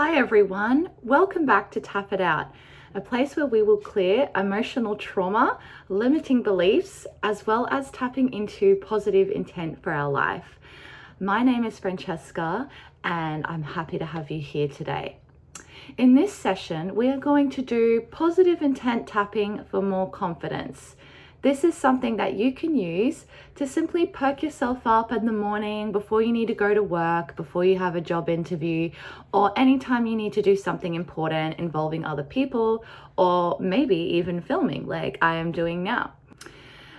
Hi everyone, welcome back to Tap It Out, a place where we will clear emotional trauma, limiting beliefs, as well as tapping into positive intent for our life. My name is Francesca, and I'm happy to have you here today. In this session, we are going to do positive intent tapping for more confidence. This is something that you can use to simply perk yourself up in the morning before you need to go to work, before you have a job interview, or anytime you need to do something important involving other people, or maybe even filming like I am doing now.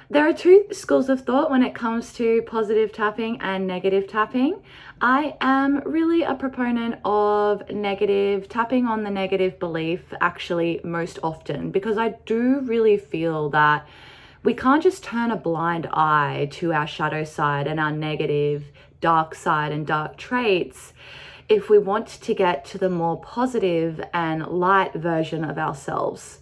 There are two schools of thought when it comes to positive tapping and negative tapping. I am really a proponent of negative tapping on the negative belief, actually, most often, because I do really feel that we can't just turn a blind eye to our shadow side and our negative, dark side and dark traits if we want to get to the more positive and light version of ourselves.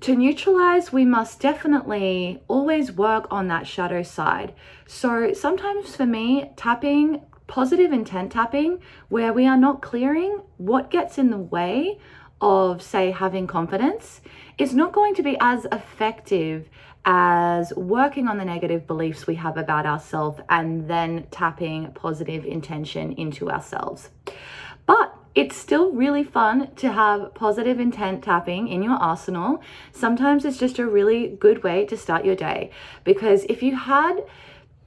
To neutralize, we must definitely always work on that shadow side. So sometimes for me, tapping, positive intent tapping, where we are not clearing what gets in the way of, say, having confidence, is not going to be as effective as working on the negative beliefs we have about ourselves and then tapping positive intention into ourselves. But it's still really fun to have positive intent tapping in your arsenal. Sometimes it's just a really good way to start your day because if you had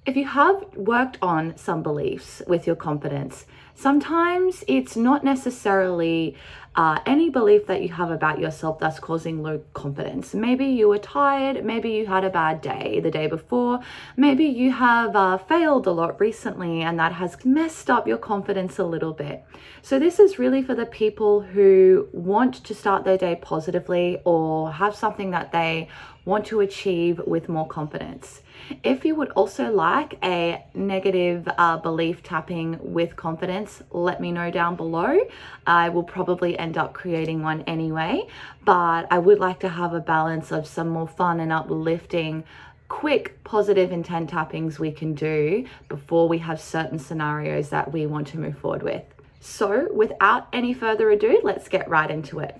if you have worked on some beliefs with your confidence, sometimes it's not necessarily uh, any belief that you have about yourself that's causing low confidence. Maybe you were tired, maybe you had a bad day the day before, maybe you have uh, failed a lot recently and that has messed up your confidence a little bit. So, this is really for the people who want to start their day positively or have something that they want to achieve with more confidence. If you would also like a negative uh, belief tapping with confidence, let me know down below. I will probably end up creating one anyway, but I would like to have a balance of some more fun and uplifting quick positive intent tappings we can do before we have certain scenarios that we want to move forward with. So, without any further ado, let's get right into it.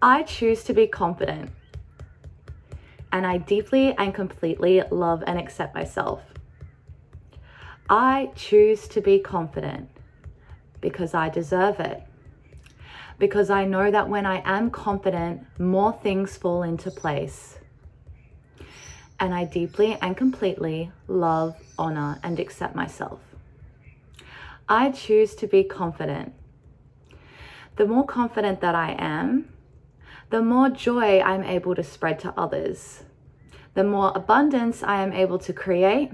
I choose to be confident and I deeply and completely love and accept myself. I choose to be confident because I deserve it. Because I know that when I am confident, more things fall into place. And I deeply and completely love, honor, and accept myself. I choose to be confident. The more confident that I am, the more joy I'm able to spread to others, the more abundance I am able to create,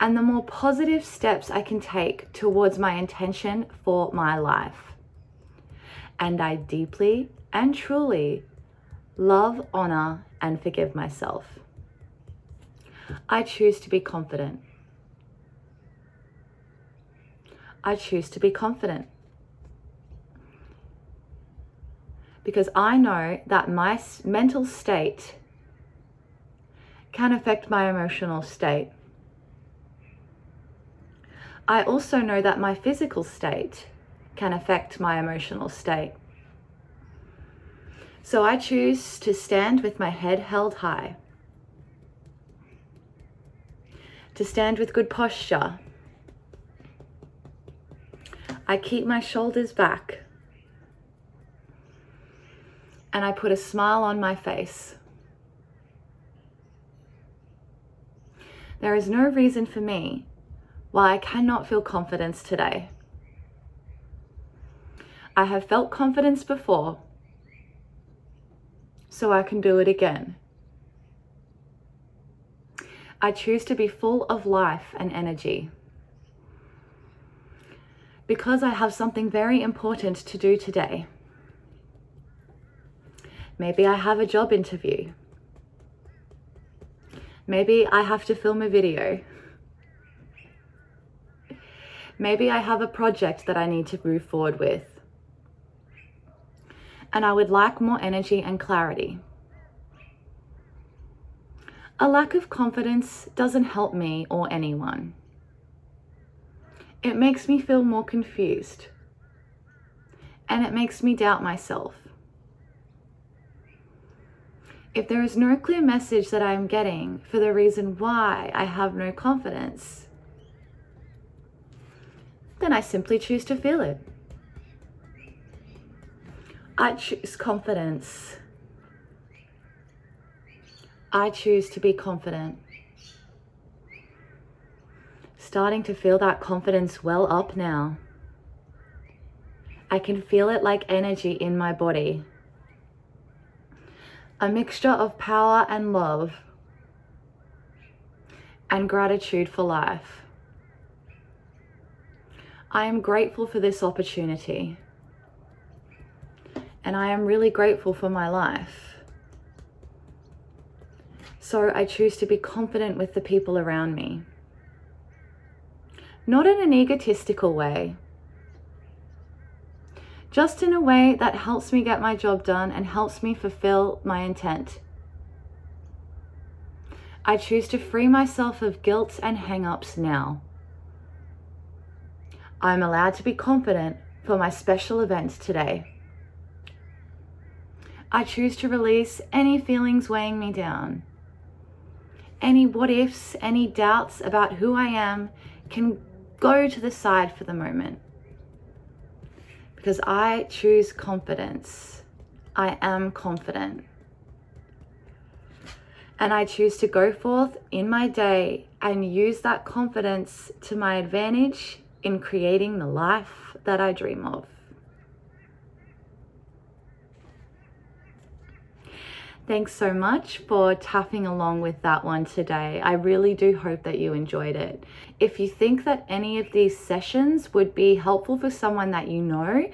and the more positive steps I can take towards my intention for my life. And I deeply and truly love, honor, and forgive myself. I choose to be confident. I choose to be confident. because I know that my mental state can affect my emotional state. I also know that my physical state can affect my emotional state. So I choose to stand with my head held high, to stand with good posture. I keep my shoulders back and I put a smile on my face. There is no reason for me why I cannot feel confidence today. I have felt confidence before, so I can do it again. I choose to be full of life and energy. Because I have something very important to do today. Maybe I have a job interview. Maybe I have to film a video. Maybe I have a project that I need to move forward with. And I would like more energy and clarity. A lack of confidence doesn't help me or anyone. It makes me feel more confused. and it makes me doubt myself. If there is no clear message that I am getting for the reason why I have no confidence, then I simply choose to feel it. I choose confidence. I choose to be confident. Starting to feel that confidence well up now. I can feel it like energy in my body. A mixture of power and love and gratitude for life. I am grateful for this opportunity. And I am really grateful for my life. So I choose to be confident with the people around me. Not in an egotistical way, just in a way that helps me get my job done and helps me fulfill my intent. I choose to free myself of guilt and hang ups now. I'm allowed to be confident for my special event today. I choose to release any feelings weighing me down. Any what ifs, any doubts about who I am can go to the side for the moment because I choose confidence. I am confident. And I choose to go forth in my day and use that confidence to my advantage in creating the life that I dream of. Thanks so much for tapping along with that one today. I really do hope that you enjoyed it. If you think that any of these sessions would be helpful for someone that you know,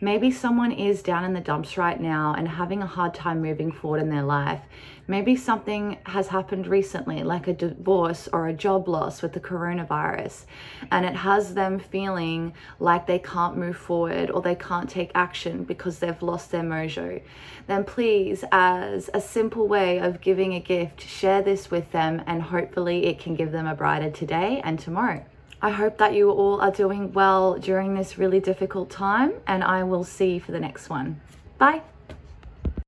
Maybe someone is down in the dumps right now and having a hard time moving forward in their life. Maybe something has happened recently, like a divorce or a job loss with the coronavirus, and it has them feeling like they can't move forward or they can't take action because they've lost their mojo. Then please, as a simple way of giving a gift, share this with them and hopefully it can give them a brighter today and tomorrow. I hope that you all are doing well during this really difficult time, and I will see you for the next one. Bye.